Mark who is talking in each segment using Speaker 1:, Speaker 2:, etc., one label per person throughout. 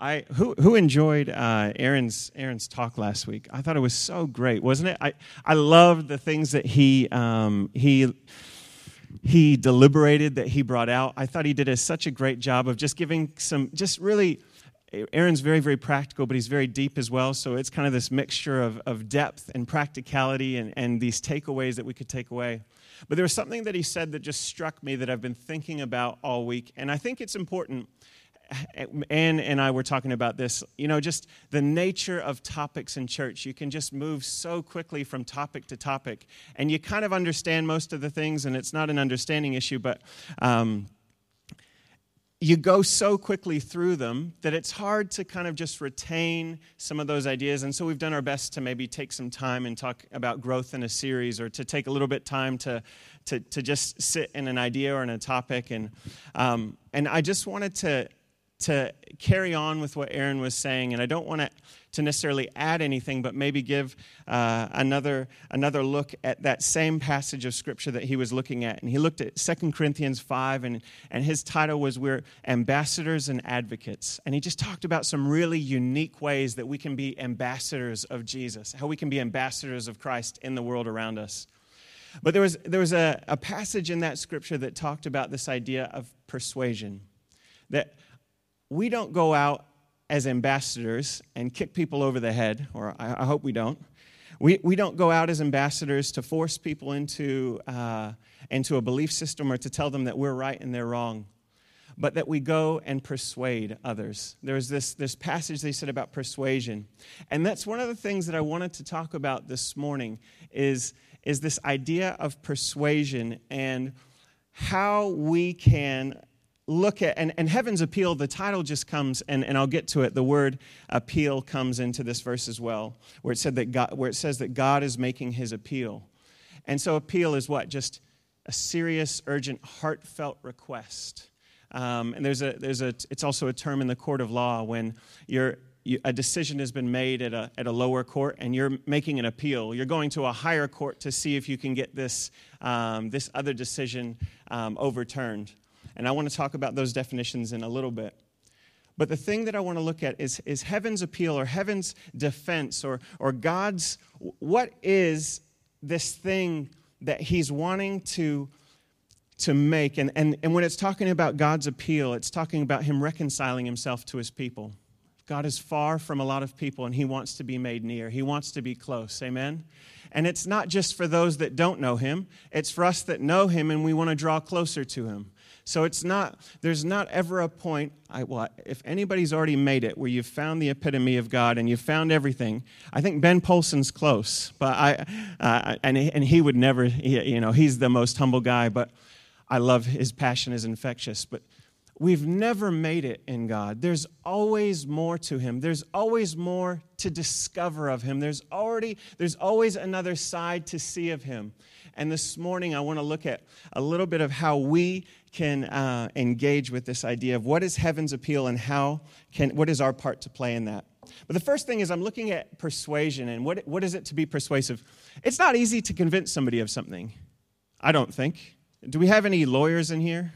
Speaker 1: I who who enjoyed uh, Aaron's Aaron's talk last week? I thought it was so great, wasn't it? I I loved the things that he um, he he deliberated that he brought out. I thought he did a, such a great job of just giving some just really. Aaron's very, very practical, but he's very deep as well. So it's kind of this mixture of, of depth and practicality and, and these takeaways that we could take away. But there was something that he said that just struck me that I've been thinking about all week. And I think it's important Ann and I were talking about this, you know, just the nature of topics in church. You can just move so quickly from topic to topic, and you kind of understand most of the things, and it's not an understanding issue, but um, you go so quickly through them that it's hard to kind of just retain some of those ideas. And so we've done our best to maybe take some time and talk about growth in a series or to take a little bit time to, to, to just sit in an idea or in a topic. And, um, and I just wanted to to carry on with what Aaron was saying, and I don't want to, necessarily add anything, but maybe give uh, another, another look at that same passage of Scripture that he was looking at. And he looked at 2 Corinthians 5, and, and his title was We're Ambassadors and Advocates. And he just talked about some really unique ways that we can be ambassadors of Jesus, how we can be ambassadors of Christ in the world around us. But there was, there was a, a passage in that scripture that talked about this idea of persuasion. That we don't go out as ambassadors and kick people over the head, or I, I hope we don't. We, we don't go out as ambassadors to force people into, uh, into a belief system or to tell them that we're right and they're wrong, but that we go and persuade others. There's this, this passage they said about persuasion. And that's one of the things that I wanted to talk about this morning is, is this idea of persuasion and how we can look at, and, and heaven's appeal, the title just comes, and, and I'll get to it. The word appeal comes into this verse as well, where it, said that God, where it says that God is making his appeal. And so, appeal is what? Just a serious, urgent, heartfelt request. Um, and there's a, there's a, it's also a term in the court of law when you're, you, a decision has been made at a, at a lower court and you're making an appeal. You're going to a higher court to see if you can get this, um, this other decision um, overturned. And I want to talk about those definitions in a little bit. But the thing that I want to look at is, is heaven's appeal or heaven's defense or, or God's, what is this thing that he's wanting to, to make? And, and, and when it's talking about God's appeal, it's talking about him reconciling himself to his people. God is far from a lot of people and he wants to be made near. He wants to be close. Amen? And it's not just for those that don't know him, it's for us that know him and we want to draw closer to him. So it's not, there's not ever a point, I, well, if anybody's already made it where you've found the epitome of God and you've found everything, I think Ben Polson's close, but I, uh, and, and he would never, you know, he's the most humble guy, but I love his passion is infectious. But we've never made it in God. There's always more to him. There's always more to discover of him. There's already there's always another side to see of him. And this morning I want to look at a little bit of how we can uh, engage with this idea of what is heaven's appeal and how can, what is our part to play in that. But the first thing is I'm looking at persuasion and what, what is it to be persuasive? It's not easy to convince somebody of something, I don't think. Do we have any lawyers in here?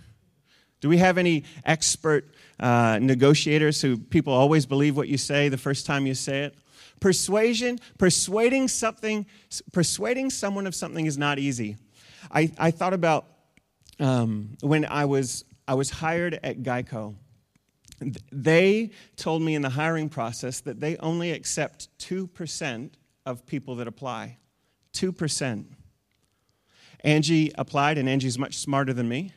Speaker 1: Do we have any expert uh, negotiators who people always believe what you say the first time you say it? Persuasion, persuading something, persuading someone of something is not easy. I, I thought about um, when I was, I was hired at Geico, they told me in the hiring process that they only accept 2% of people that apply. 2%. Angie applied, and Angie's much smarter than me,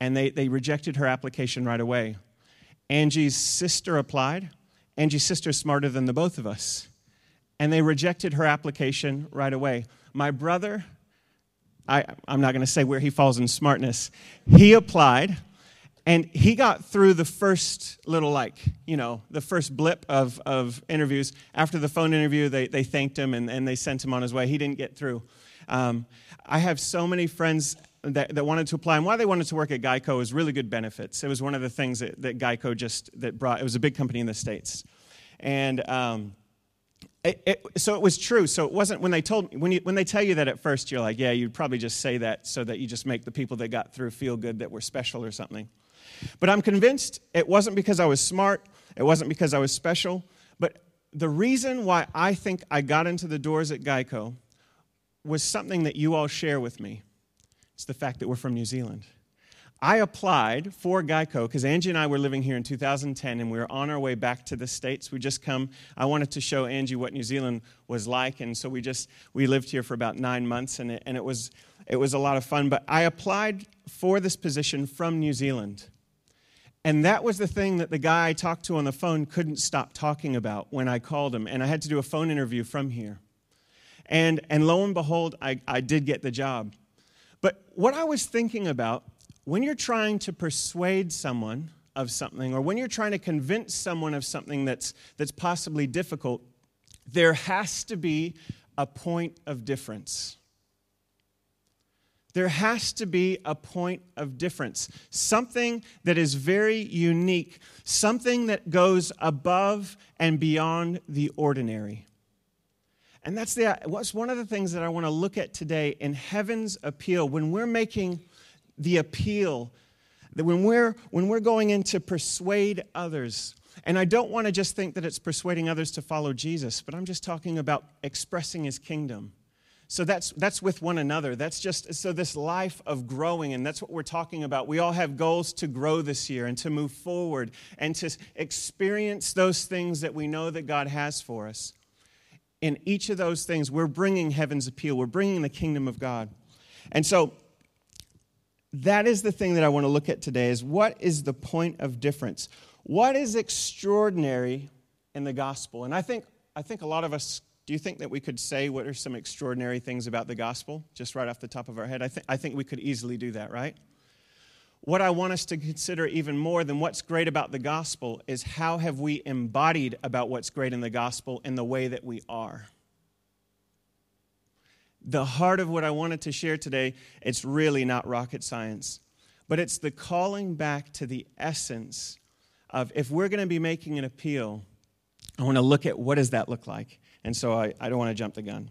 Speaker 1: and they, they rejected her application right away. Angie's sister applied. Angie's sister is smarter than the both of us, and they rejected her application right away. My brother I, I'm not going to say where he falls in smartness. He applied and he got through the first little like you know the first blip of, of interviews. After the phone interview they, they thanked him and, and they sent him on his way. He didn't get through. Um, i have so many friends that, that wanted to apply and why they wanted to work at geico was really good benefits. It was one of the things that, that geico just that brought it was a big company in the states. And um, it, it, so it was true. So it wasn't when they told when you when they tell you that at first, you're like, yeah, you'd probably just say that so that you just make the people that got through feel good that we're special or something. But I'm convinced it wasn't because I was smart, it wasn't because I was special, but the reason why I think I got into the doors at Geico was something that you all share with me. It's the fact that we're from New Zealand. I applied for Geico because Angie and I were living here in 2010 and we were on our way back to the States. We just come, I wanted to show Angie what New Zealand was like. And so we just, we lived here for about nine months and it, and it was, it was a lot of fun. But I applied for this position from New Zealand. And that was the thing that the guy I talked to on the phone couldn't stop talking about when I called him. And I had to do a phone interview from here. And, and lo and behold, I, I did get the job. But what I was thinking about when you're trying to persuade someone of something, or when you're trying to convince someone of something that's, that's possibly difficult, there has to be a point of difference. There has to be a point of difference, something that is very unique, something that goes above and beyond the ordinary. And that's, the, what's one of the things that I want to look at today in heaven's appeal. When we're making the appeal that when we're when we're going in to persuade others and i don't want to just think that it's persuading others to follow jesus but i'm just talking about expressing his kingdom. So that's that's with one another. That's just so this life of growing and that's what we're talking about. We all have goals to grow this year and to move forward and to experience those things that we know that god has for us. In each of those things we're bringing heaven's appeal. We're bringing the kingdom of god. And so that is the thing that I want to look at today is what is the point of difference? What is extraordinary in the gospel? And I think I think a lot of us do you think that we could say what are some extraordinary things about the gospel just right off the top of our head? I think I think we could easily do that, right? What I want us to consider even more than what's great about the gospel is how have we embodied about what's great in the gospel in the way that we are the heart of what I wanted to share today, it's really not rocket science, but it's the calling back to the essence of if we're going to be making an appeal, I want to look at what does that look like. And so I, I don't want to jump the gun.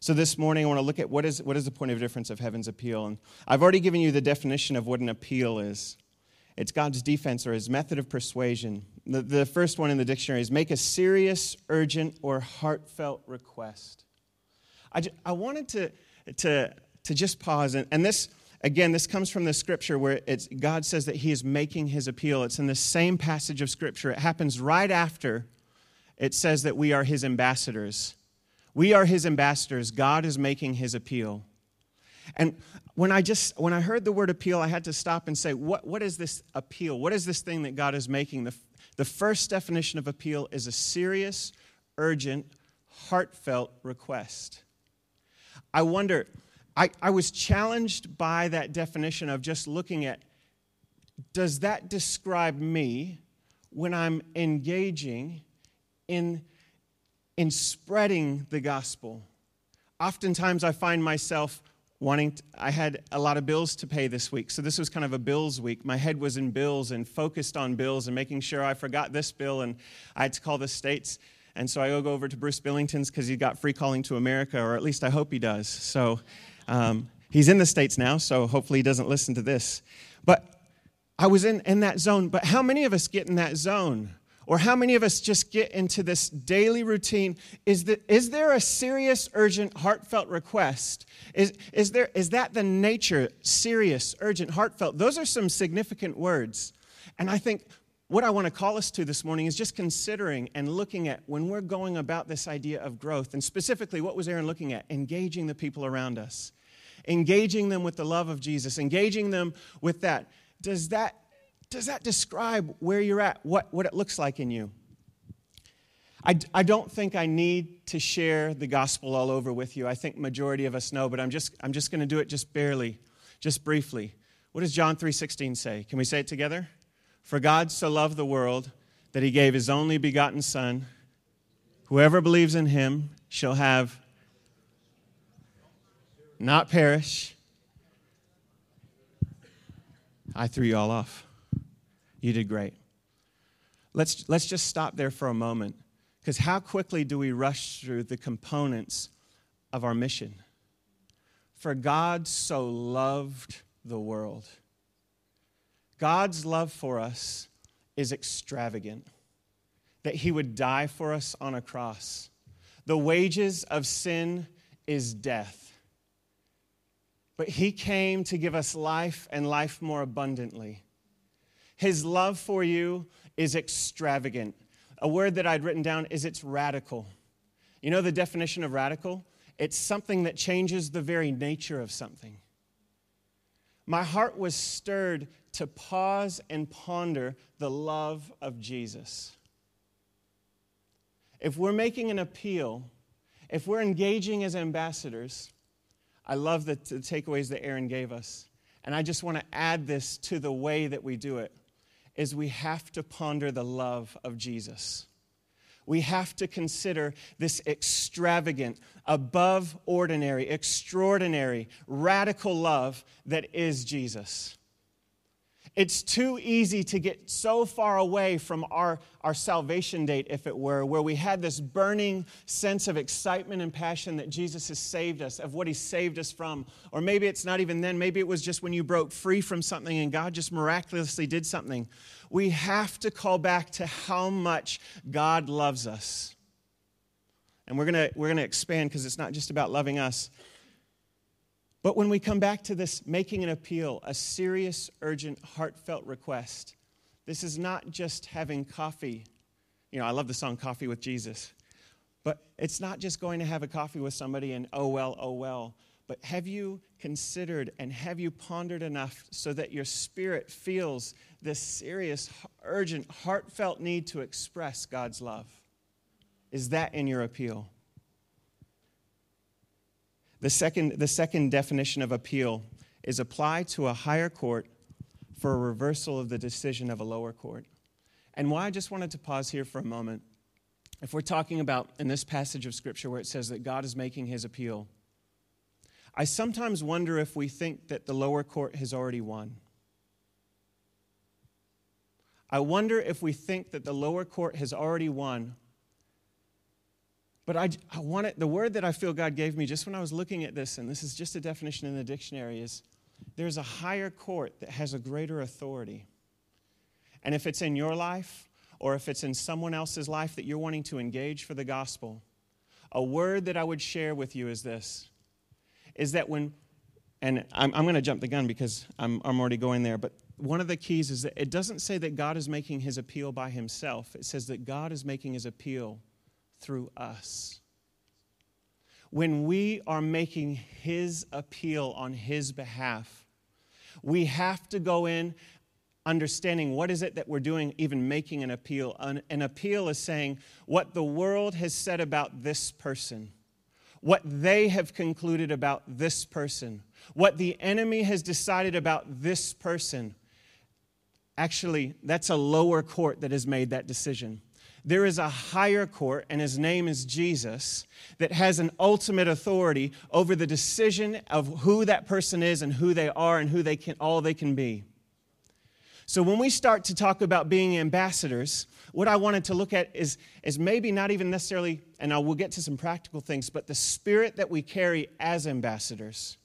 Speaker 1: So this morning I want to look at what is, what is the point of difference of heaven's appeal. And I've already given you the definition of what an appeal is. It's God's defense or his method of persuasion. The, the first one in the dictionary is make a serious, urgent, or heartfelt request. I, I wanted to, to, to just pause, and, and this, again, this comes from the scripture where it's, God says that He is making His appeal. It's in the same passage of scripture. It happens right after it says that we are His ambassadors. We are His ambassadors. God is making His appeal. And when I just when I heard the word appeal, I had to stop and say, what, what is this appeal? What is this thing that God is making? The, the first definition of appeal is a serious, urgent, heartfelt request. I wonder, I, I was challenged by that definition of just looking at does that describe me when I'm engaging in, in spreading the gospel? Oftentimes I find myself wanting to, I had a lot of bills to pay this week. So this was kind of a bills week. My head was in bills and focused on bills and making sure I forgot this bill and I had to call the states and so I go over to Bruce Billington's because he got free calling to America, or at least I hope he does. So um, he's in the States now, so hopefully he doesn't listen to this. But I was in, in that zone. But how many of us get in that zone? Or how many of us just get into this daily routine? Is, the, is there a serious, urgent, heartfelt request? Is, is, there, is that the nature, serious, urgent, heartfelt? Those are some significant words. And I think what I want to call us to this morning is just considering and looking at when we're going about this idea of growth, and specifically, what was Aaron looking at? Engaging the people around us, engaging them with the love of Jesus, engaging them with that. Does that, does that describe where you're at, what, what it looks like in you? I, I don't think I need to share the gospel all over with you. I think majority of us know, but I'm just, I'm just going to do it just barely, just briefly. What does John 3.16 say? Can we say it together? For God so loved the world that he gave his only begotten Son. Whoever believes in him shall have not perish. I threw you all off. You did great. Let's, let's just stop there for a moment because how quickly do we rush through the components of our mission? For God so loved the world God's love for us is extravagant, that He would die for us on a cross. The wages of sin is death. But He came to give us life and life more abundantly. His love for you is extravagant. A word that I'd written down is it's radical. You know the definition of radical? It's something that changes the very nature of something. My heart was stirred to pause and ponder the love of Jesus. If we're making an appeal, if we're engaging as ambassadors, I love the, the takeaways that Aaron gave us. And I just want to add this to the way that we do it is we have to ponder the love of Jesus. We have to consider this extravagant, above ordinary, extraordinary, radical love that is Jesus. It's too easy to get so far away from our, our salvation date, if it were, where we had this burning sense of excitement and passion that Jesus has saved us, of what he saved us from. Or maybe it's not even then. Maybe it was just when you broke free from something and God just miraculously did something. We have to call back to how much God loves us. And we're going we're to expand because it's not just about loving us. But when we come back to this making an appeal, a serious, urgent, heartfelt request, this is not just having coffee. You know, I love the song Coffee with Jesus. But it's not just going to have a coffee with somebody and oh well, oh well. But have you considered and have you pondered enough so that your spirit feels this serious, urgent, heartfelt need to express God's love? Is that in your appeal? The second, the second definition of appeal is apply to a higher court for a reversal of the decision of a lower court. And why I just wanted to pause here for a moment. If we're talking about in this passage of Scripture where it says that God is making his appeal, I sometimes wonder if we think that the lower court has already won. I wonder if we think that the lower court has already won but I, I want it, the word that I feel God gave me just when I was looking at this, and this is just a definition in the dictionary, is there's a higher court that has a greater authority. And if it's in your life, or if it's in someone else's life that you're wanting to engage for the gospel, a word that I would share with you is this is that when, and I'm, I'm going to jump the gun because I'm, I'm already going there, but one of the keys is that it doesn't say that God is making his appeal by himself, it says that God is making his appeal through us. When we are making His appeal on His behalf, we have to go in understanding what is it that we're doing, even making an appeal. An, an, appeal is saying what the world has said about this person, what they have concluded about this person, what the enemy has decided about this person. Actually, that's a lower court that has made that decision there is a higher court, and his name is Jesus, that has an ultimate authority over the decision of who that person is and who they are and who they can all they can be. So when we start to talk about being ambassadors, what I wanted to look at is, is maybe not even necessarily, and I will get to some practical things, but the spirit that we carry as ambassadors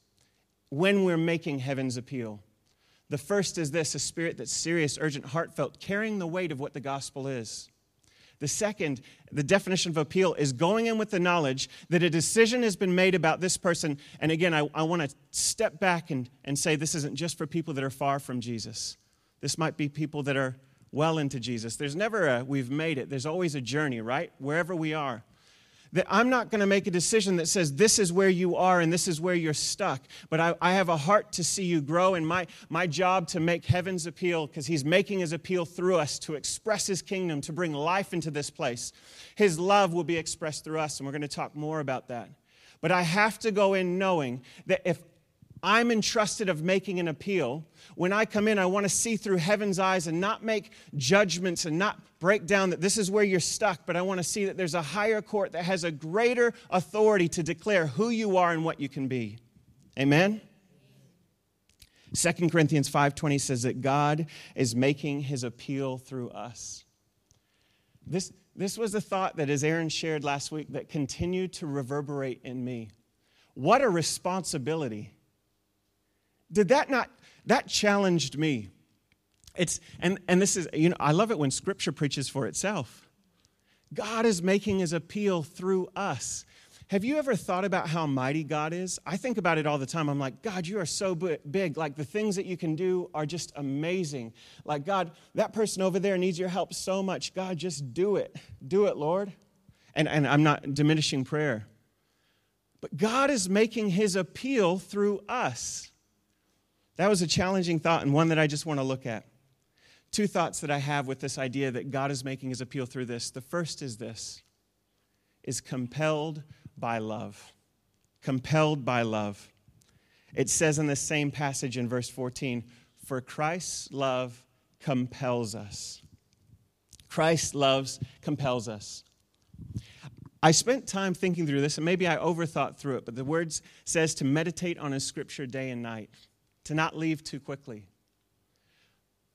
Speaker 1: when we're making heaven's appeal. The first is this a spirit that's serious, urgent, heartfelt, carrying the weight of what the gospel is. The second, the definition of appeal, is going in with the knowledge that a decision has been made about this person. And again, I, I want to step back and, and say this isn't just for people that are far from Jesus. This might be people that are well into Jesus. There's never a we've made it, there's always a journey, right? Wherever we are that I'm not going to make a decision that says this is where you are and this is where you're stuck. But I, I have a heart to see you grow, and my, my job to make heaven's appeal, because He's making His appeal through us to express His kingdom, to bring life into this place. His love will be expressed through us, and we're going to talk more about that. But I have to go in knowing that if I'm entrusted of making an appeal. When I come in, I want to see through heaven's eyes and not make judgments and not break down that this is where you're stuck, but I want to see that there's a higher court that has a greater authority to declare who you are and what you can be. Amen. 2 Corinthians 5:20 says that God is making his appeal through us. This, this was a thought that as Aaron shared last week that continued to reverberate in me. What a responsibility did that not, that challenged me. It's, and, and this is, you know, I love it when scripture preaches for itself. God is making his appeal through us. Have you ever thought about how mighty God is? I think about it all the time. I'm like, God, you are so big. Like the things that you can do are just amazing. Like, God, that person over there needs your help so much. God, just do it. Do it, Lord. And, and I'm not diminishing prayer. But God is making his appeal through us. That was a challenging thought and one that I just want to look at. Two thoughts that I have with this idea that God is making his appeal through this. The first is this is compelled by love. Compelled by love. It says in the same passage in verse 14, for Christ's love compels us. Christ's loves compels us. I spent time thinking through this, and maybe I overthought through it, but the words says to meditate on a scripture day and night, to not leave too quickly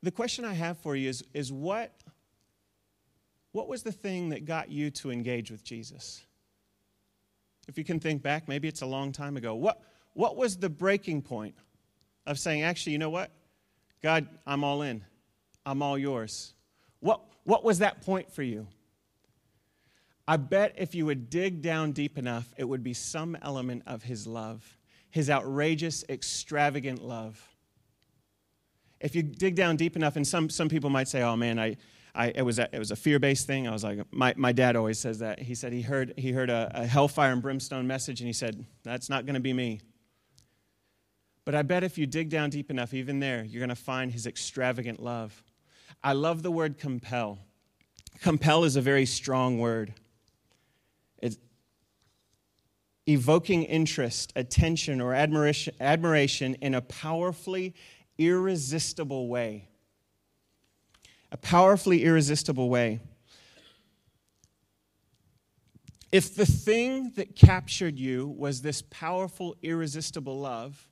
Speaker 1: the question I have for you is, is what, what was the thing that got you to engage with Jesus? If you can think back, maybe it's a long time ago. What, what was the breaking point of saying, actually, you know what? God, I'm all in. I'm all yours. What, what was that point for you? I bet if you would dig down deep enough, it would be some element of his love, his outrageous, extravagant love if you dig down deep enough, and some, some people might say, oh man, I, I, it was a, it was a fear-based thing. I was like, my, my dad always says that. He said he heard, he heard a, a hellfire and brimstone message, and he said, that's not going to be me. But I bet if you dig down deep enough, even there, you're going to find his extravagant love. I love the word compel. Compel is a very strong word. It's evoking interest, attention, or admiration, admiration in a powerfully irresistible way. A powerfully irresistible way. If the thing that captured you was this powerful, irresistible love,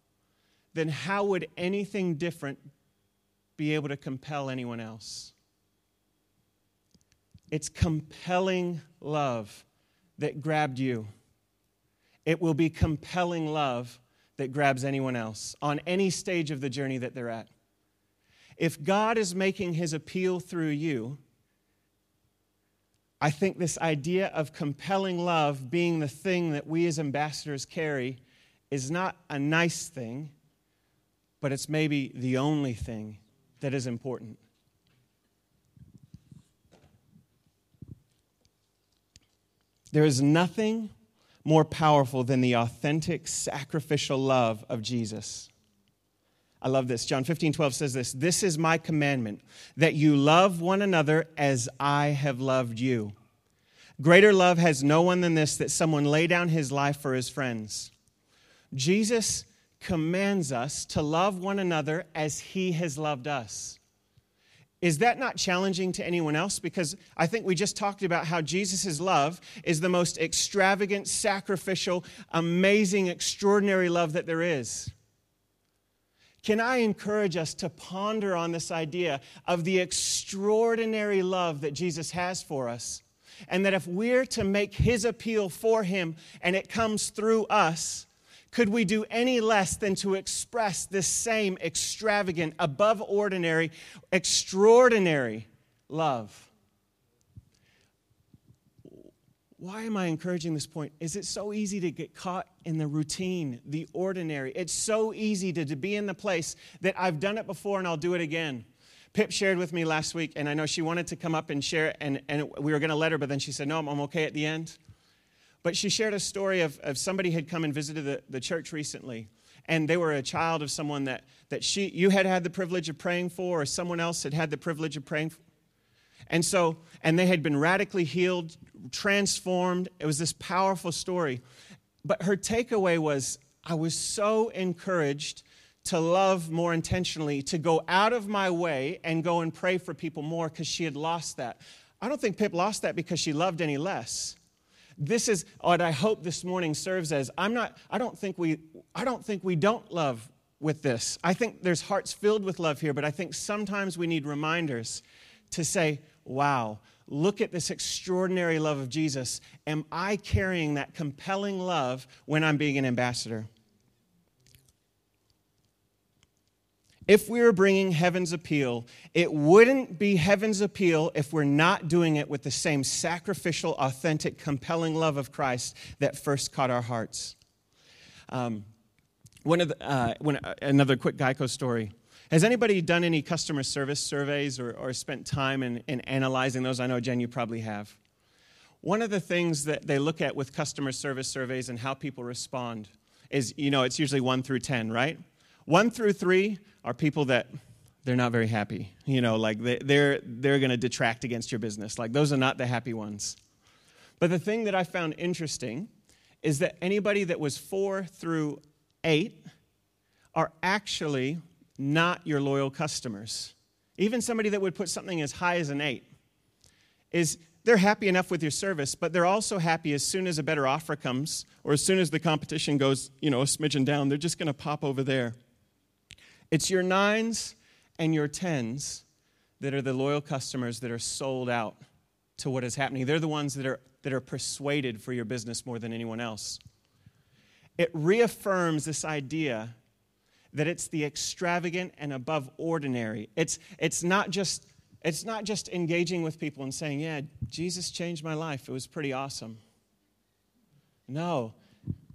Speaker 1: then how would anything different be able to compel anyone else? It's compelling love that grabbed you. It will be compelling love that grabs anyone else on any stage of the journey that they're at. If God is making his appeal through you, I think this idea of compelling love being the thing that we as ambassadors carry is not a nice thing, but it's maybe the only thing that is important. There is nothing more powerful than the authentic sacrificial love of Jesus. I love this. John 15, 12 says this This is my commandment, that you love one another as I have loved you. Greater love has no one than this, that someone lay down his life for his friends. Jesus commands us to love one another as he has loved us. Is that not challenging to anyone else? Because I think we just talked about how Jesus' love is the most extravagant, sacrificial, amazing, extraordinary love that there is. Can I encourage us to ponder on this idea of the extraordinary love that Jesus has for us? And that if we're to make his appeal for him and it comes through us, could we do any less than to express this same extravagant, above ordinary, extraordinary love? Why am I encouraging this point? Is it so easy to get caught in the routine, the ordinary? It's so easy to, to be in the place that I've done it before and I'll do it again. Pip shared with me last week, and I know she wanted to come up and share, and, and we were going to let her, but then she said, No, I'm, I'm okay at the end. But she shared a story of, of somebody had come and visited the, the church recently. And they were a child of someone that, that she, you had had the privilege of praying for, or someone else had had the privilege of praying for. And so, and they had been radically healed, transformed. It was this powerful story. But her takeaway was I was so encouraged to love more intentionally, to go out of my way and go and pray for people more because she had lost that. I don't think Pip lost that because she loved any less this is what I hope this morning serves as. I'm not, I don't think we, I don't think we don't love with this. I think there's hearts filled with love here, but I think sometimes we need reminders to say, wow, look at this extraordinary love of Jesus. Am I carrying that compelling love when I'm being an ambassador? If we were bringing heaven's appeal, it wouldn't be heaven's appeal if we're not doing it with the same sacrificial, authentic, compelling love of Christ that first caught our hearts. Um, one of the, uh, when, uh, another quick Geico story. Has anybody done any customer service surveys or, or spent time in, in analyzing those? I know, Jen, you probably have. One of the things that they look at with customer service surveys and how people respond is, you know, it's usually one through 10, right? One through three are people that they're not very happy. You know, like they, they're, they're going to detract against your business. Like those are not the happy ones. But the thing that I found interesting is that anybody that was four through eight are actually not your loyal customers. Even somebody that would put something as high as an eight is they're happy enough with your service, but they're also happy as soon as a better offer comes or as soon as the competition goes, you know, a smidgen down, they're just going to pop over there. It's your nines and your tens that are the loyal customers that are sold out to what is happening. They're the ones that are, that are persuaded for your business more than anyone else. It reaffirms this idea that it's the extravagant and above ordinary. It's, it's, not just, it's not just engaging with people and saying, Yeah, Jesus changed my life. It was pretty awesome. No,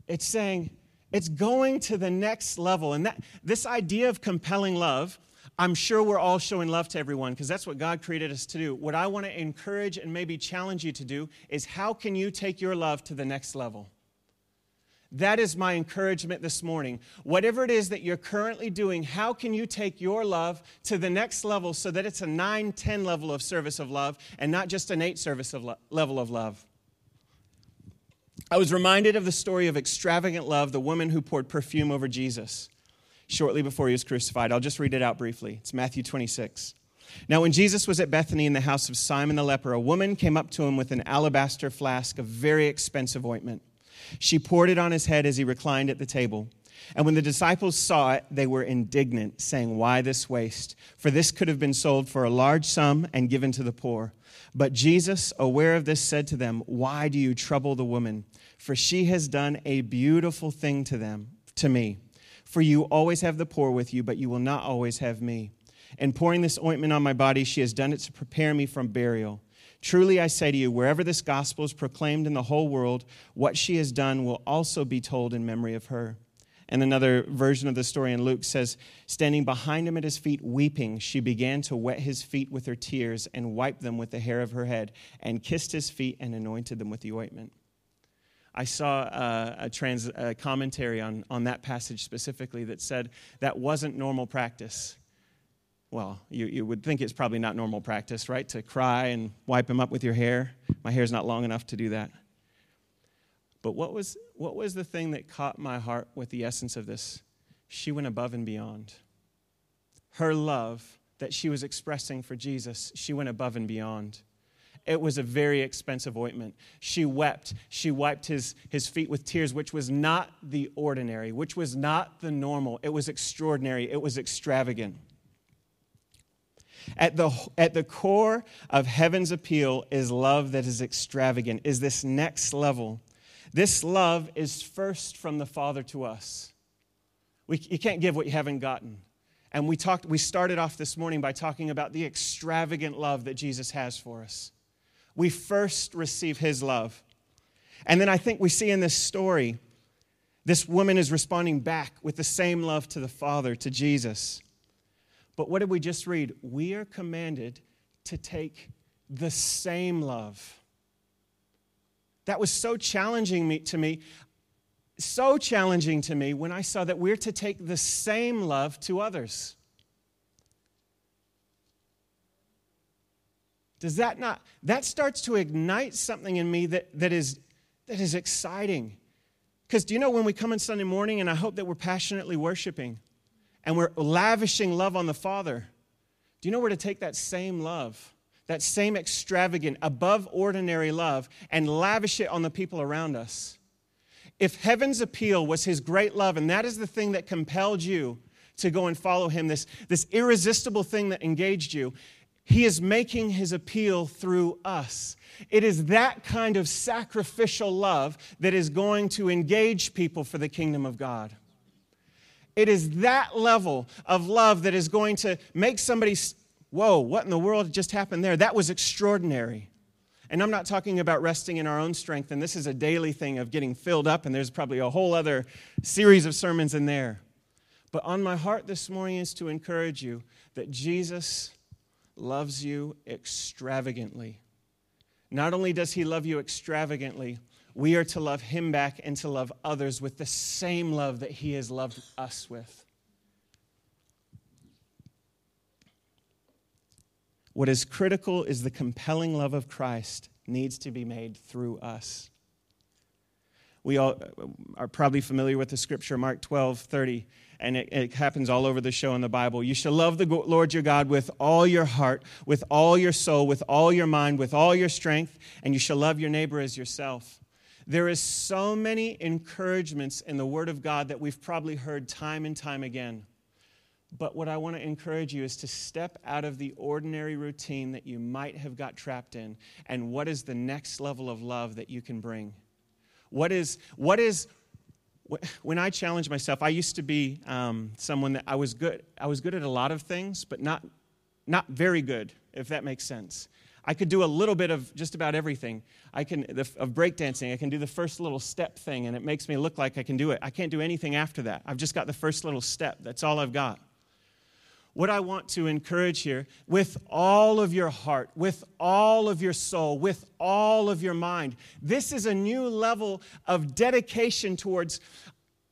Speaker 1: it's saying, it's going to the next level. And that, this idea of compelling love, I'm sure we're all showing love to everyone because that's what God created us to do. What I want to encourage and maybe challenge you to do is how can you take your love to the next level? That is my encouragement this morning. Whatever it is that you're currently doing, how can you take your love to the next level so that it's a 9, 10 level of service of love and not just an 8 service of lo- level of love? I was reminded of the story of extravagant love, the woman who poured perfume over Jesus shortly before he was crucified. I'll just read it out briefly. It's Matthew 26. Now, when Jesus was at Bethany in the house of Simon the leper, a woman came up to him with an alabaster flask of very expensive ointment. She poured it on his head as he reclined at the table. And when the disciples saw it, they were indignant, saying, Why this waste? For this could have been sold for a large sum and given to the poor. But Jesus, aware of this, said to them, Why do you trouble the woman? For she has done a beautiful thing to them, to me. For you always have the poor with you, but you will not always have me. And pouring this ointment on my body, she has done it to prepare me from burial. Truly I say to you, wherever this gospel is proclaimed in the whole world, what she has done will also be told in memory of her. And another version of the story in Luke says, Standing behind him at his feet, weeping, she began to wet his feet with her tears and wiped them with the hair of her head, and kissed his feet and anointed them with the ointment. I saw a, a, trans, a commentary on, on that passage specifically that said that wasn't normal practice. Well, you, you would think it's probably not normal practice, right? To cry and wipe him up with your hair. My hair's not long enough to do that. But what was, what was the thing that caught my heart with the essence of this? She went above and beyond. Her love that she was expressing for Jesus, she went above and beyond. It was a very expensive ointment. She wept. She wiped his, his feet with tears, which was not the ordinary, which was not the normal. It was extraordinary. It was extravagant. At the, at the core of heaven's appeal is love that is extravagant, is this next level this love is first from the Father to us. We, you can't give what you haven't gotten. And we, talked, we started off this morning by talking about the extravagant love that Jesus has for us. We first receive his love. And then I think we see in this story, this woman is responding back with the same love to the Father, to Jesus. But what did we just read? We are commanded to take the same love that was so challenging me, to me, so challenging to me when I saw that we're to take the same love to others. Does that not, that starts to ignite something in me that, that, is, that is exciting. Because do you know when we come in Sunday morning, and I hope that we're passionately worshiping and we're lavishing love on the Father, do you know where to take that same love? That same extravagant, above ordinary love and lavish it on the people around us. If heaven's appeal was his great love, and that is the thing that compelled you to go and follow him, this, this irresistible thing that engaged you, he is making his appeal through us. It is that kind of sacrificial love that is going to engage people for the kingdom of God. It is that level of love that is going to make somebody, whoa, what in the world just happened there? That was extraordinary. And I'm not talking about resting in our own strength, and this is a daily thing of getting filled up, and there's probably a whole other series of sermons in there. But on my heart this morning is to encourage you that Jesus loves you extravagantly. Not only does he love you extravagantly, we are to love him back and to love others with the same love that he has loved us with. What is critical is the compelling love of Christ needs to be made through us. We all uh, are probably familiar with the scripture, Mark 12, 30, and it, it, happens all over the show in the Bible. You shall love the Lord your God with all your heart, with all your soul, with all your mind, with all your strength, and you shall love your neighbor as yourself. There is so many encouragements in the Word of God that we've probably heard time and time again. But what I want to encourage you is to step out of the ordinary routine that you might have got trapped in. And what is the next level of love that you can bring? What is, what is, when I challenge myself, I used to be um, someone that I was good. I was good at a lot of things, but not, not very good, if that makes sense. I could do a little bit of just about everything. I can the, of breakdancing. I can do the first little step thing, and it makes me look like I can do it. I can't do anything after that. I've just got the first little step. That's all I've got what I want to encourage here with all of your heart, with all of your soul, with all of your mind. This is a new level of dedication towards.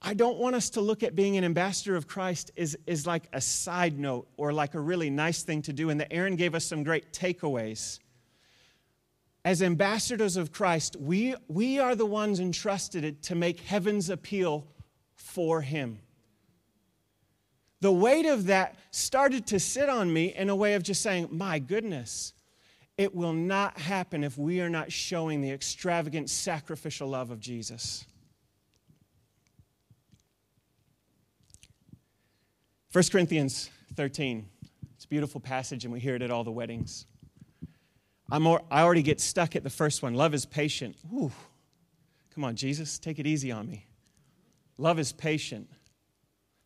Speaker 1: I don't want us to look at being an ambassador of Christ is, is like a side note or like a really nice thing to do. And that Aaron gave us some great takeaways. As ambassadors of Christ, we, we are the ones entrusted to make heaven's appeal for him the weight of that started to sit on me in a way of just saying, My goodness, it will not happen if we are not showing the extravagant sacrificial love of Jesus. 1 Corinthians 13. It's a beautiful passage, and we hear it at all the weddings. I'm more, I already get stuck at the first one. Love is patient. Ooh, come on, Jesus, take it easy on me. Love is patient.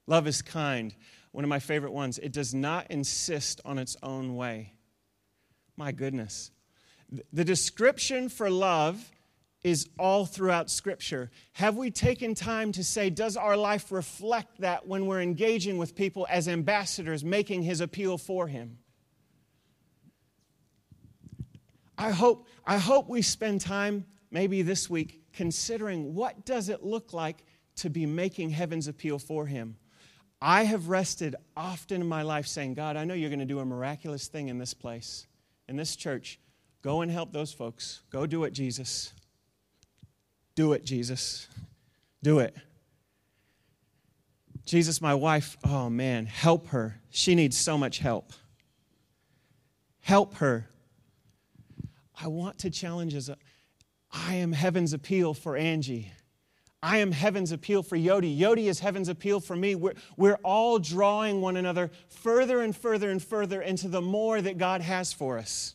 Speaker 1: Love is kind. One of my favorite ones. It does not insist on its own way. My goodness. The description for love is all throughout Scripture. Have we taken time to say, does our life reflect that when we're engaging with people as ambassadors, making His appeal for Him? I hope, I hope we spend time, maybe this week, considering what does it look like to be making heaven's appeal for Him. I have rested often in my life saying, God, I know you're going to do a miraculous thing in this place, in this church. Go and help those folks. Go do it, Jesus. Do it, Jesus. Do it. Jesus, my wife, oh man, help her. She needs so much help. Help her. I want to challenge as a, I am heaven's appeal for Angie. I am heaven's appeal for Yodi. Yodi is heaven's appeal for me. We're, we're all drawing one another further and further and further into the more that God has for us,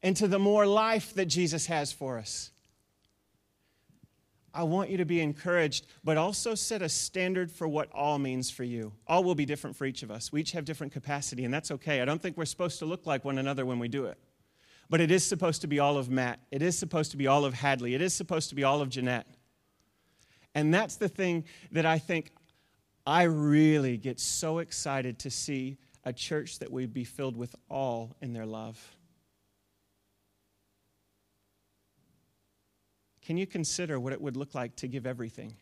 Speaker 1: into the more life that Jesus has for us. I want you to be encouraged, but also set a standard for what all means for you. All will be different for each of us. We each have different capacity, and that's okay. I don't think we're supposed to look like one another when we do it. But it is supposed to be all of Matt. It is supposed to be all of Hadley. It is supposed to be all of Jeanette. And that's the thing that I think I really get so excited to see a church that would be filled with all in their love. Can you consider what it would look like to give everything?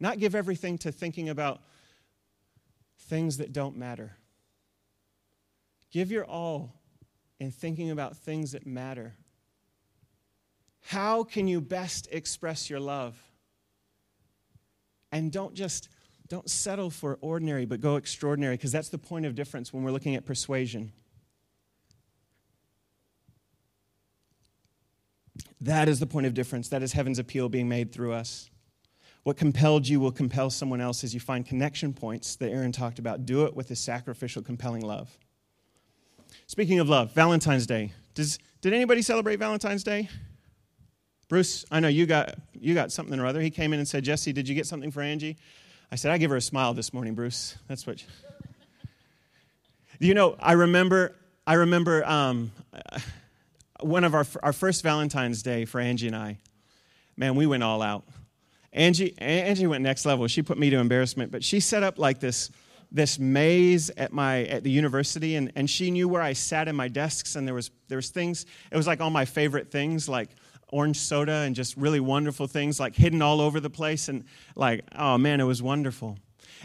Speaker 1: Not give everything to thinking about things that don't matter. Give your all in thinking about things that matter. How can you best express your love? And don't just don't settle for ordinary, but go extraordinary, because that's the point of difference when we're looking at persuasion. That is the point of difference. That is heaven's appeal being made through us. What compelled you will compel someone else as you find connection points that Aaron talked about. Do it with a sacrificial, compelling love. Speaking of love, Valentine's Day. Does, did anybody celebrate Valentine's Day? Bruce, I know you got, you got something or other. He came in and said, Jesse, did you get something for Angie? I said, I give her a smile this morning, Bruce. That's what. you know, I remember, I remember um, one of our, our first Valentine's Day for Angie and I. Man, we went all out. Angie, Angie went next level. She put me to embarrassment, but she set up like this, this maze at, my, at the university, and, and she knew where I sat in my desks, and there was, there was things, it was like all my favorite things, like orange soda and just really wonderful things, like hidden all over the place, and like, oh man, it was wonderful.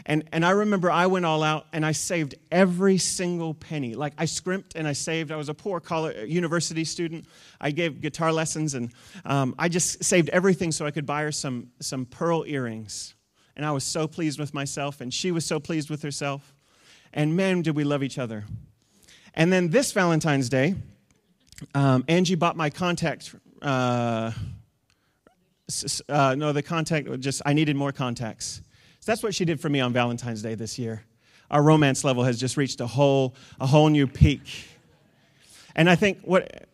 Speaker 1: And, and I remember I went all out and I saved every single penny. Like I scrimped and I saved. I was a poor college, university student. I gave guitar lessons and um, I just saved everything so I could buy her some, some pearl earrings. And I was so pleased with myself and she was so pleased with herself. And man, did we love each other. And then this Valentine's Day, um, Angie bought my contact. Uh, uh, no, the contact, just, I needed more contacts. So that's what she did for me on Valentine's Day this year. Our romance level has just reached a whole, a whole new peak. And I think what,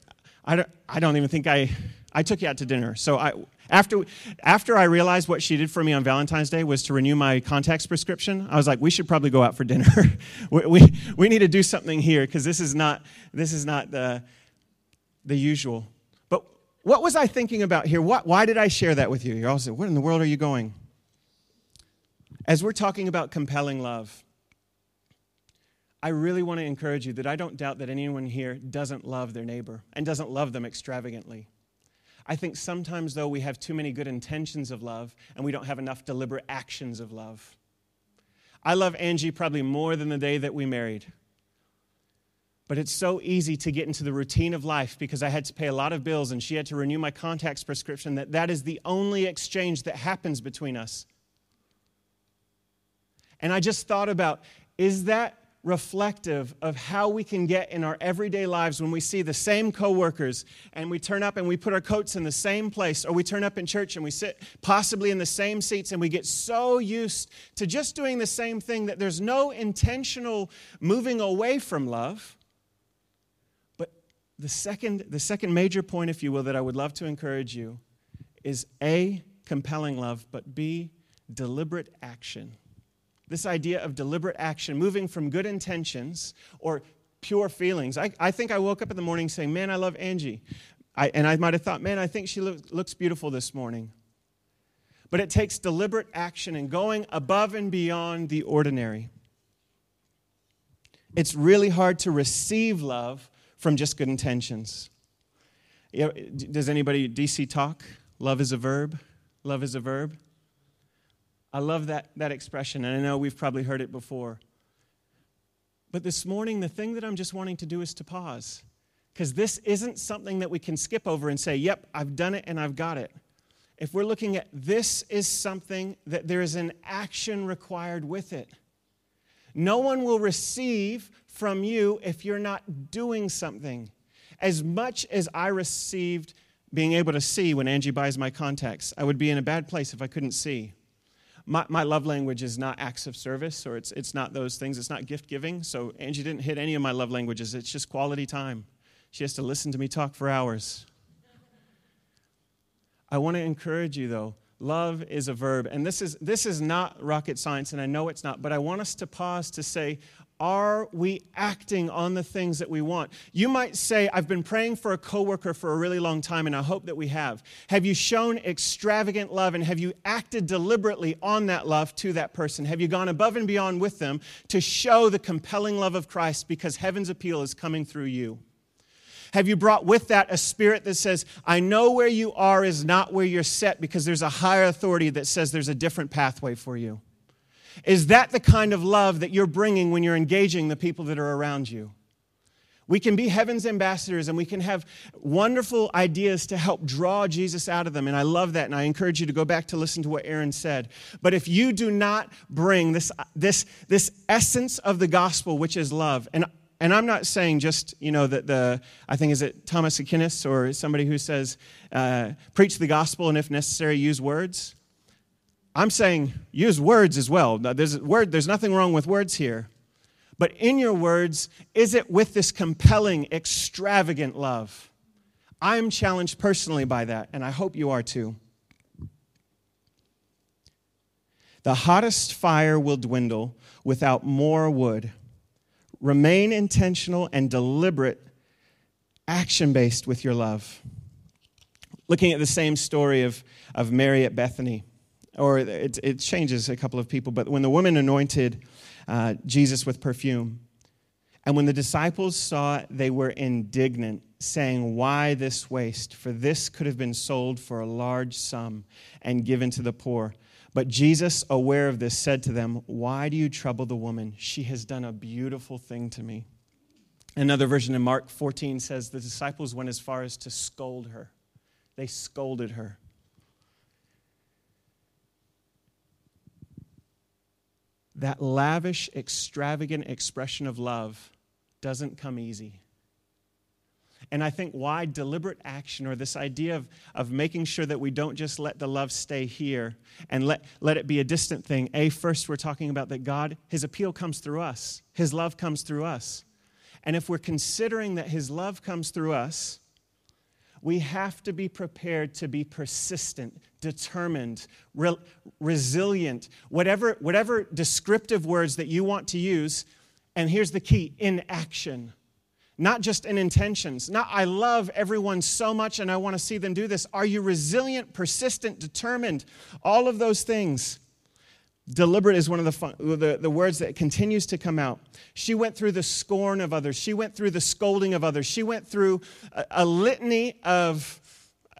Speaker 1: I don't, I don't even think I, I took you out to dinner. So I, after, after I realized what she did for me on Valentine's Day was to renew my contacts prescription, I was like, we should probably go out for dinner. we, we, we need to do something here because this is not, this is not the, the usual. What was I thinking about here? What, why did I share that with you? You're all saying, what in the world are you going? As we're talking about compelling love, I really want to encourage you that I don't doubt that anyone here doesn't love their neighbor and doesn't love them extravagantly. I think sometimes, though, we have too many good intentions of love and we don't have enough deliberate actions of love. I love Angie probably more than the day that we married. But it's so easy to get into the routine of life because I had to pay a lot of bills and she had to renew my contacts prescription that that is the only exchange that happens between us. And I just thought about is that reflective of how we can get in our everyday lives when we see the same coworkers and we turn up and we put our coats in the same place or we turn up in church and we sit possibly in the same seats and we get so used to just doing the same thing that there's no intentional moving away from love the second the second major point if you will that I would love to encourage you is a compelling love but b deliberate action this idea of deliberate action, moving from good intentions or pure feelings. I, I think I woke up in the morning saying, Man, I love Angie. I, and I might have thought, Man, I think she looks beautiful this morning. But it takes deliberate action and going above and beyond the ordinary. It's really hard to receive love from just good intentions. Does anybody DC talk? Love is a verb. Love is a verb. I love that, that expression, and I know we've probably heard it before. But this morning, the thing that I'm just wanting to do is to pause. Because this isn't something that we can skip over and say, yep, I've done it and I've got it. If we're looking at this is something that there is an action required with it. No one will receive from you if you're not doing something. As much as I received being able to see when Angie buys my contacts, I would be in a bad place if I couldn't see my, my love language is not acts of service or it's, it's not those things. It's not gift giving. So Angie didn't hit any of my love languages. It's just quality time. She has to listen to me talk for hours. I want to encourage you, though. Love is a verb. And this is, this is not rocket science, and I know it's not, but I want us to pause to say, are we acting on the things that we want? You might say, I've been praying for a coworker for a really long time, and I hope that we have. Have you shown extravagant love and have you acted deliberately on that love to that person? Have you gone above and beyond with them to show the compelling love of Christ because heaven's appeal is coming through you? Have you brought with that a spirit that says, I know where you are is not where you're set because there's a higher authority that says there's a different pathway for you? Is that the kind of love that you're bringing when you're engaging the people that are around you? We can be heaven's ambassadors and we can have wonderful ideas to help draw Jesus out of them. And I love that. And I encourage you to go back to listen to what Aaron said. But if you do not bring this, this, this essence of the gospel, which is love, and, and I'm not saying just, you know, that the, I think, is it Thomas Aquinas or somebody who says, uh, preach the gospel and if necessary, use words. I'm saying use words as well. There's, word, there's nothing wrong with words here. But in your words, is it with this compelling, extravagant love? I'm challenged personally by that, and I hope you are too. The hottest fire will dwindle without more wood. Remain intentional and deliberate, action based with your love. Looking at the same story of, of Mary at Bethany, or it, it changes a couple of people, but when the woman anointed uh, Jesus with perfume, and when the disciples saw it, they were indignant, saying, Why this waste? For this could have been sold for a large sum and given to the poor. But Jesus, aware of this, said to them, Why do you trouble the woman? She has done a beautiful thing to me. Another version in Mark 14 says the disciples went as far as to scold her. They scolded her. That lavish, extravagant expression of love doesn't come easy. And I think why deliberate action or this idea of, of making sure that we don't just let the love stay here and let, let it be a distant thing. A, first, we're talking about that God, His appeal comes through us, His love comes through us. And if we're considering that His love comes through us, we have to be prepared to be persistent, determined, re- resilient, whatever, whatever descriptive words that you want to use. And here's the key in action not just in intentions. Not, I love everyone so much and I want to see them do this. Are you resilient, persistent, determined? All of those things. Deliberate is one of the, fun, the, the words that continues to come out. She went through the scorn of others. She went through the scolding of others. She went through a, a litany of,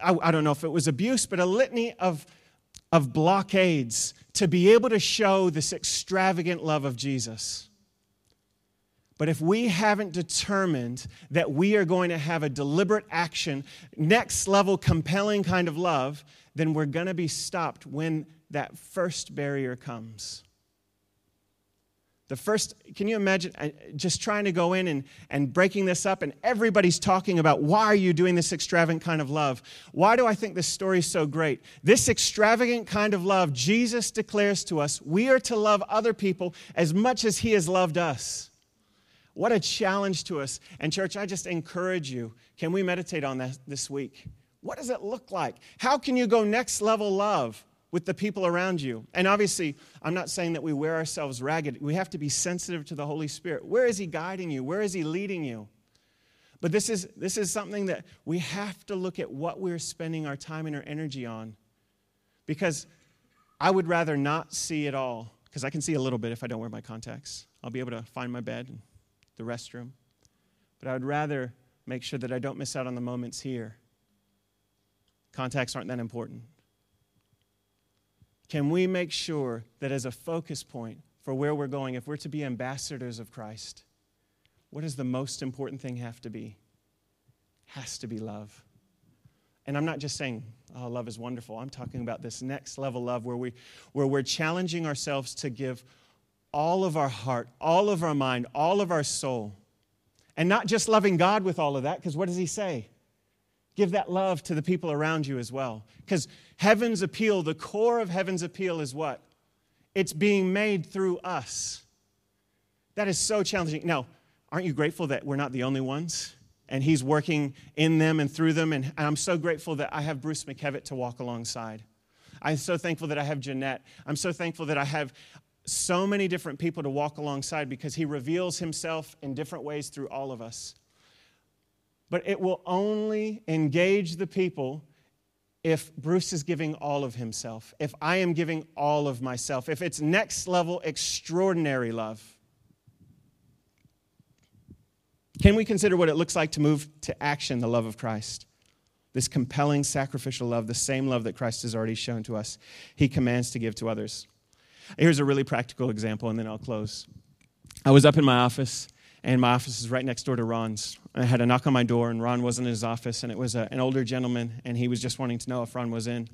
Speaker 1: I, I don't know if it was abuse, but a litany of, of blockades to be able to show this extravagant love of Jesus. But if we haven't determined that we are going to have a deliberate action, next level, compelling kind of love, then we're going to be stopped when that first barrier comes. The first, can you imagine uh, just trying to go in and, and breaking this up, and everybody's talking about why are you doing this extravagant kind of love? Why do I think this story is so great? This extravagant kind of love, Jesus declares to us, we are to love other people as much as He has loved us. What a challenge to us. And, church, I just encourage you can we meditate on that this week? What does it look like? How can you go next level love with the people around you? And obviously, I'm not saying that we wear ourselves ragged. We have to be sensitive to the Holy Spirit. Where is He guiding you? Where is He leading you? But this is, this is something that we have to look at what we're spending our time and our energy on. Because I would rather not see it all, because I can see a little bit if I don't wear my contacts. I'll be able to find my bed and the restroom. But I would rather make sure that I don't miss out on the moments here. Contacts aren't that important. Can we make sure that as a focus point for where we're going, if we're to be ambassadors of Christ, what does the most important thing have to be? Has to be love. And I'm not just saying, oh, love is wonderful. I'm talking about this next level love where, we, where we're challenging ourselves to give all of our heart, all of our mind, all of our soul. And not just loving God with all of that, because what does he say? Give that love to the people around you as well. Because heaven's appeal, the core of heaven's appeal is what? It's being made through us. That is so challenging. Now, aren't you grateful that we're not the only ones? And he's working in them and through them. And I'm so grateful that I have Bruce McKevitt to walk alongside. I'm so thankful that I have Jeanette. I'm so thankful that I have so many different people to walk alongside because he reveals himself in different ways through all of us. But it will only engage the people if Bruce is giving all of himself, if I am giving all of myself, if it's next level, extraordinary love. Can we consider what it looks like to move to action the love of Christ? This compelling sacrificial love, the same love that Christ has already shown to us, he commands to give to others. Here's a really practical example, and then I'll close. I was up in my office, and my office is right next door to Ron's. I had a knock on my door, and Ron wasn't in his office, and it was a, an older gentleman, and he was just wanting to know if Ron was in.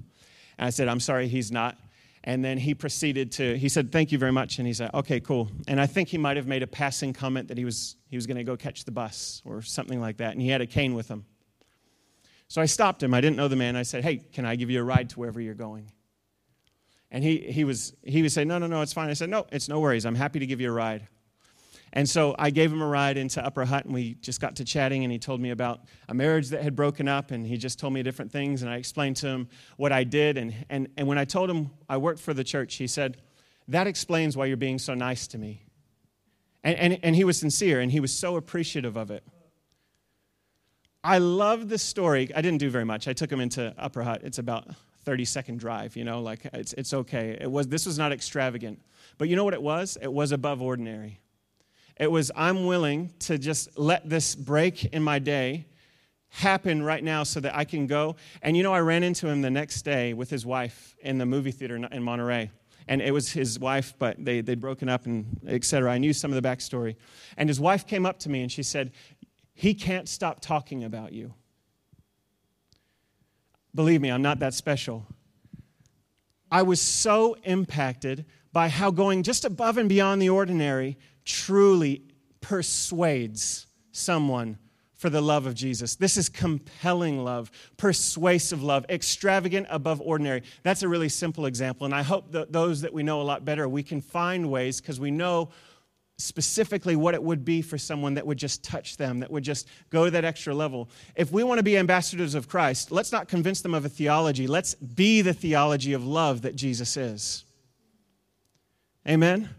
Speaker 1: And I said, I'm sorry, he's not. And then he proceeded to, he said, Thank you very much. And he said, Okay, cool. And I think he might have made a passing comment that he was, he was going to go catch the bus or something like that. And he had a cane with him. So I stopped him. I didn't know the man. I said, Hey, can I give you a ride to wherever you're going? And he, he, was, he would say, No, no, no, it's fine. I said, No, it's no worries. I'm happy to give you a ride. And so I gave him a ride into Upper Hutt, and we just got to chatting, and he told me about a marriage that had broken up, and he just told me different things, and I explained to him what I did. And, and, and when I told him I worked for the church, he said, That explains why you're being so nice to me. And, and, and he was sincere and he was so appreciative of it. I love the story. I didn't do very much. I took him into Upper Hutt. It's about 30 second drive, you know, like it's, it's okay. It was, this was not extravagant. But you know what it was? It was above ordinary. It was, I'm willing to just let this break in my day happen right now so that I can go. And you know, I ran into him the next day with his wife in the movie theater in Monterey. And it was his wife, but they, they'd broken up and et cetera. I knew some of the backstory. And his wife came up to me and she said, He can't stop talking about you. Believe me, I'm not that special. I was so impacted by how going just above and beyond the ordinary truly persuades someone for the love of Jesus. This is compelling love, persuasive love, extravagant above ordinary. That's a really simple example. And I hope that those that we know a lot better, we can find ways because we know specifically what it would be for someone that would just touch them, that would just go to that extra level. If we want to be ambassadors of Christ, let's not convince them of a theology. Let's be the theology of love that Jesus is. Amen?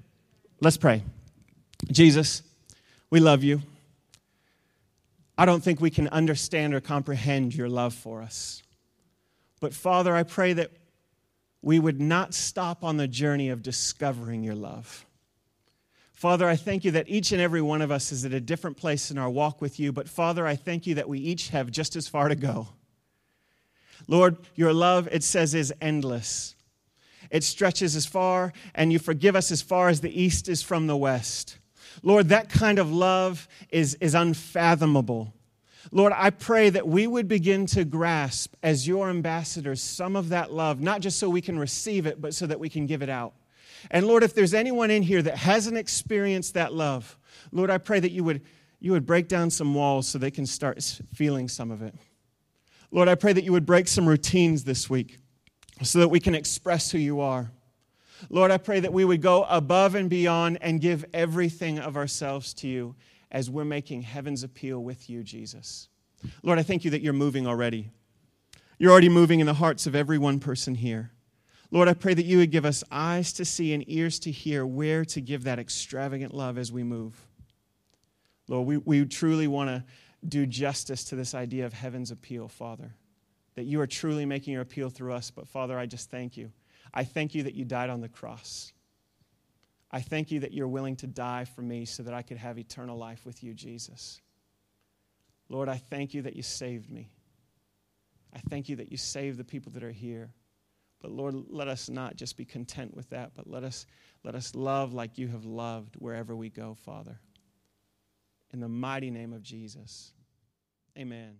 Speaker 1: Let's pray. Jesus, we love you. I don't think we can understand or comprehend your love for us. But Father, I pray that we would not stop on the journey of discovering your love. Father, I thank you that each and every one of us is at a different place in our walk with you, but Father, I thank you that we each have just as far to go. Lord, your love, it says, is endless. It stretches as far, and you forgive us as far as the east is from the west. Lord, that kind of love is, is unfathomable. Lord, I pray that we would begin to grasp as your ambassadors some of that love, not just so we can receive it, but so that we can give it out. And Lord, if there's anyone in here that hasn't experienced that love, Lord, I pray that you would, you would break down some walls so they can start feeling some of it. Lord, I pray that you would break some routines this week so that we can express who you are. Lord, I pray that we would go above and beyond and give everything of ourselves to you as we're making heaven's appeal with you, Jesus. Lord, I thank you that you're moving already. You're already moving in the hearts of every one person here. Lord, I pray that you would give us eyes to see and ears to hear where to give that extravagant love as we move. Lord, we, we truly want to do justice to this idea of heaven's appeal, Father, that you are truly making your appeal through us. But, Father, I just thank you I thank you that you died on the cross. I thank you that you're willing to die for me so that I could have eternal life with you, Jesus. Lord, I thank you that you saved me. I thank you that you saved the people that are here. But Lord, let us not just be content with that, but let us, let us love like you have loved wherever we go, Father. In the mighty name of Jesus. Amen.